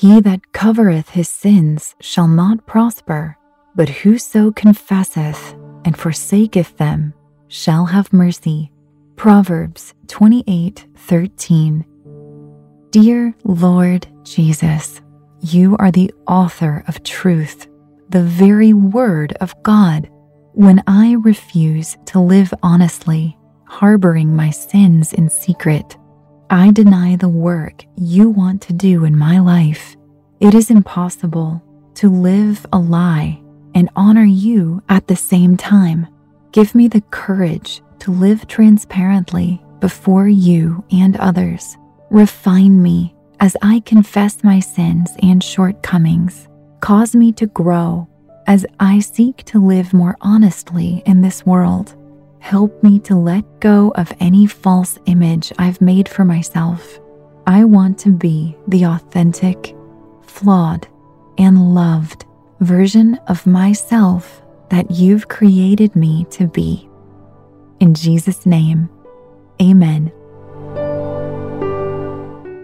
He that covereth his sins shall not prosper, but whoso confesseth and forsaketh them shall have mercy. Proverbs 28:13. Dear Lord Jesus, you are the author of truth, the very word of God. When I refuse to live honestly, harboring my sins in secret, I deny the work you want to do in my life. It is impossible to live a lie and honor you at the same time. Give me the courage to live transparently before you and others. Refine me as I confess my sins and shortcomings. Cause me to grow as I seek to live more honestly in this world. Help me to let go of any false image I've made for myself. I want to be the authentic, flawed, and loved version of myself that you've created me to be. In Jesus' name, amen.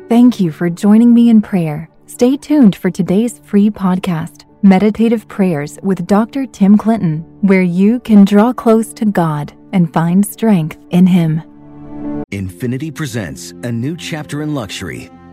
Thank you for joining me in prayer. Stay tuned for today's free podcast, Meditative Prayers with Dr. Tim Clinton, where you can draw close to God and find strength in Him. Infiniti presents a new chapter in luxury,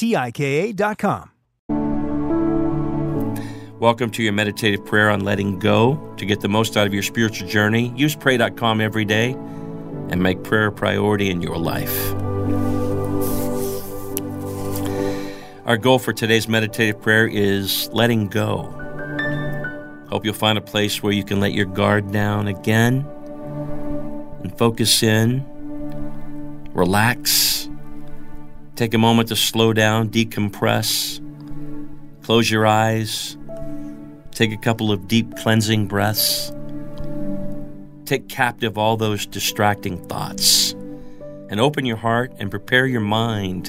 T I K A.com. Welcome to your meditative prayer on letting go. To get the most out of your spiritual journey, use pray.com every day and make prayer a priority in your life. Our goal for today's meditative prayer is letting go. Hope you'll find a place where you can let your guard down again and focus in, relax, take a moment to slow down, decompress, close your eyes, take a couple of deep cleansing breaths, take captive all those distracting thoughts, and open your heart and prepare your mind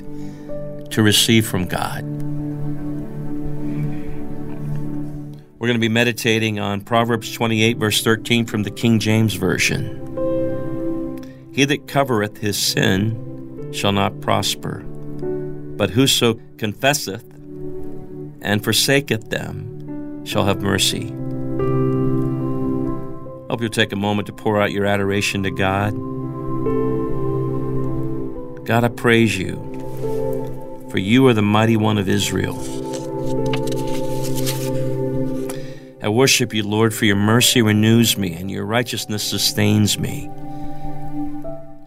to receive from God. We're going to be meditating on Proverbs 28, verse 13 from the King James Version. He that covereth his sin shall not prosper, but whoso confesseth and forsaketh them shall have mercy. Hope you'll take a moment to pour out your adoration to God. God, I praise you for you are the mighty one of Israel. I worship you, Lord, for your mercy renews me and your righteousness sustains me.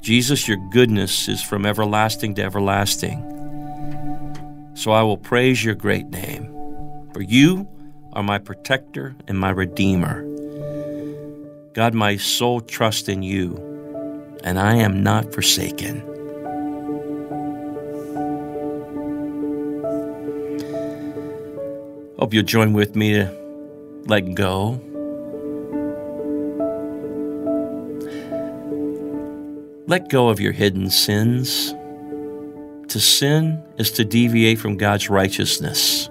Jesus, your goodness is from everlasting to everlasting. So I will praise your great name. For you are my protector and my redeemer. God, my soul trusts in you, and I am not forsaken. Hope you'll join with me to let go. Let go of your hidden sins. To sin is to deviate from God's righteousness.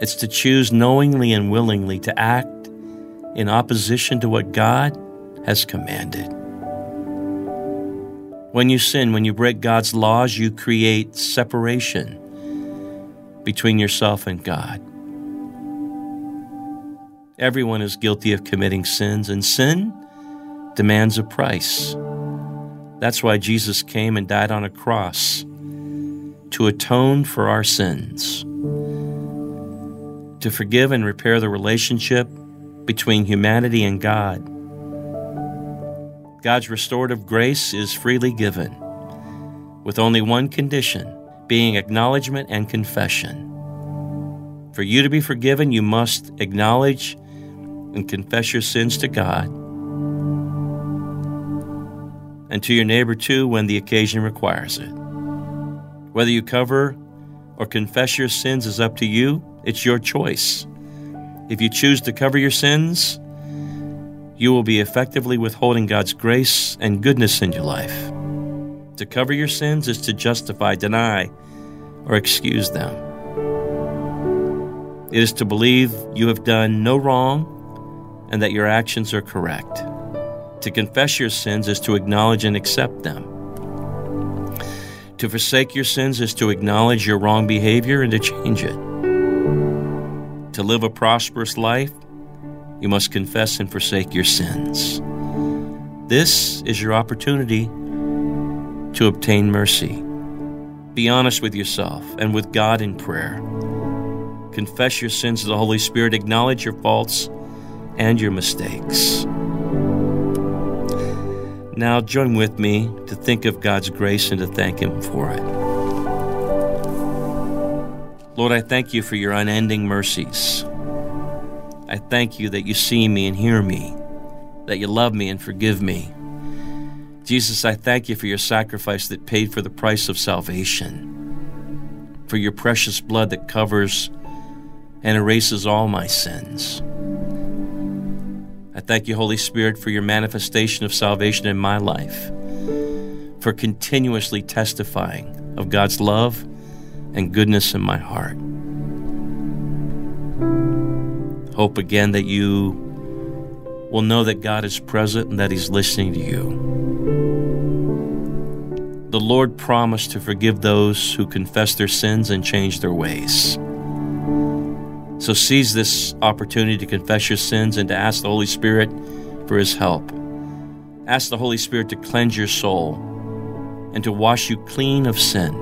It's to choose knowingly and willingly to act in opposition to what God has commanded. When you sin, when you break God's laws, you create separation between yourself and God. Everyone is guilty of committing sins, and sin demands a price. That's why Jesus came and died on a cross to atone for our sins, to forgive and repair the relationship between humanity and God. God's restorative grace is freely given, with only one condition being acknowledgement and confession. For you to be forgiven, you must acknowledge and confess your sins to God and to your neighbor too when the occasion requires it. Whether you cover or confess your sins is up to you, it's your choice. If you choose to cover your sins, you will be effectively withholding God's grace and goodness in your life. To cover your sins is to justify, deny, or excuse them. It is to believe you have done no wrong and that your actions are correct. To confess your sins is to acknowledge and accept them. To forsake your sins is to acknowledge your wrong behavior and to change it. To live a prosperous life, you must confess and forsake your sins. This is your opportunity to obtain mercy. Be honest with yourself and with God in prayer. Confess your sins to the Holy Spirit, acknowledge your faults and your mistakes. Now, join with me to think of God's grace and to thank Him for it. Lord, I thank you for your unending mercies. I thank you that you see me and hear me, that you love me and forgive me. Jesus, I thank you for your sacrifice that paid for the price of salvation, for your precious blood that covers and erases all my sins. I thank you, Holy Spirit, for your manifestation of salvation in my life, for continuously testifying of God's love and goodness in my heart. Hope again that you will know that God is present and that He's listening to you. The Lord promised to forgive those who confess their sins and change their ways. So seize this opportunity to confess your sins and to ask the Holy Spirit for His help. Ask the Holy Spirit to cleanse your soul and to wash you clean of sin.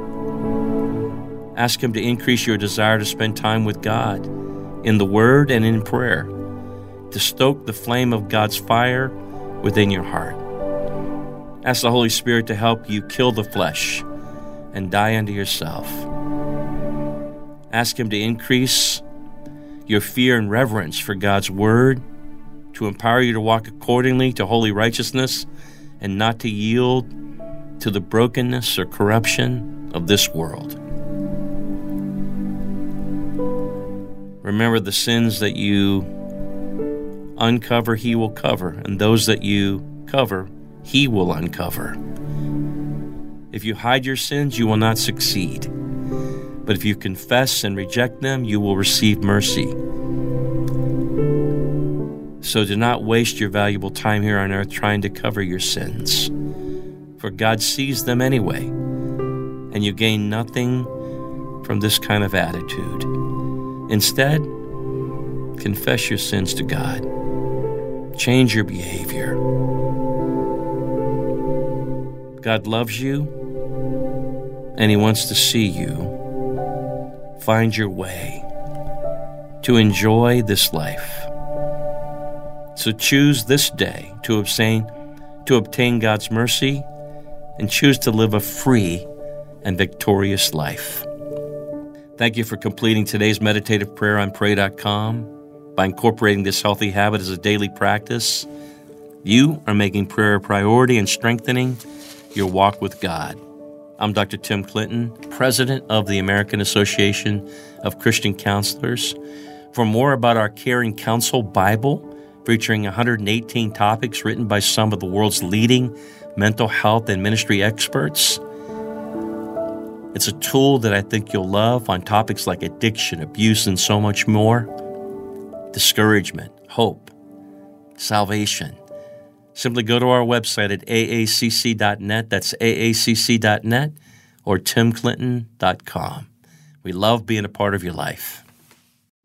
Ask Him to increase your desire to spend time with God in the Word and in prayer, to stoke the flame of God's fire within your heart. Ask the Holy Spirit to help you kill the flesh and die unto yourself. Ask Him to increase your fear and reverence for God's Word, to empower you to walk accordingly to holy righteousness and not to yield to the brokenness or corruption of this world. Remember the sins that you uncover, He will cover, and those that you cover, He will uncover. If you hide your sins, you will not succeed. But if you confess and reject them, you will receive mercy. So do not waste your valuable time here on earth trying to cover your sins, for God sees them anyway, and you gain nothing from this kind of attitude. Instead, confess your sins to God, change your behavior. God loves you, and He wants to see you find your way to enjoy this life. So choose this day to obtain, to obtain God's mercy and choose to live a free and victorious life. Thank you for completing today's meditative prayer on pray.com. By incorporating this healthy habit as a daily practice, you are making prayer a priority and strengthening your walk with God. I'm Dr. Tim Clinton, President of the American Association of Christian Counselors. For more about our Caring Counsel Bible, featuring 118 topics written by some of the world's leading mental health and ministry experts, it's a tool that I think you'll love on topics like addiction, abuse, and so much more. Discouragement, hope, salvation Simply go to our website at aacc.net. That's aacc.net or timclinton.com. We love being a part of your life.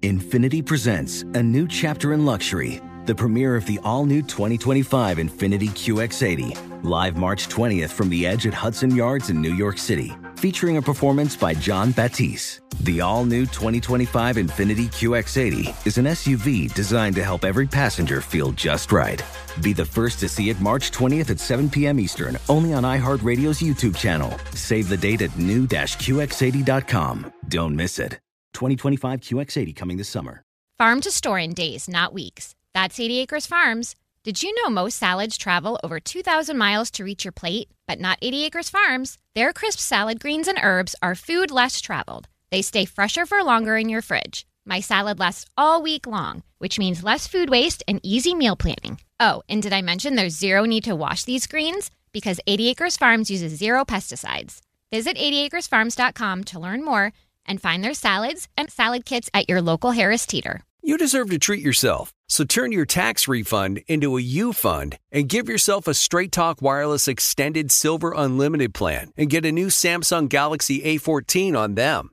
Infiniti presents a new chapter in luxury, the premiere of the all new 2025 Infiniti QX80, live March 20th from the edge at Hudson Yards in New York City featuring a performance by Jon Batiste. The all new 2025 Infiniti QX80 is an SUV designed to help every passenger feel just right. Be the first to see it March 20th at 7 p.m. Eastern, only on iHeartRadio's YouTube channel. Save the date at new-QX80.com. Don't miss it. 2025 QX80 coming this summer. Farm to store in days, not weeks. That's 80 Acres Farms. Did you know most salads travel over 2,000 miles to reach your plate? But not 80 Acres Farms. Their crisp salad greens and herbs are food less traveled. They stay fresher for longer in your fridge. My salad lasts all week long, which means less food waste and easy meal planning. Oh, and did I mention there's zero need to wash these greens? Because 80 Acres Farms uses zero pesticides. Visit 80acresfarms.com to learn more and find their salads and salad kits at your local Harris Teeter. You deserve to treat yourself, so turn your tax refund into a U fund and give yourself a Straight Talk Wireless Extended Silver Unlimited plan and get a new Samsung Galaxy A14 on them.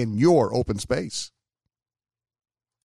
in your open space.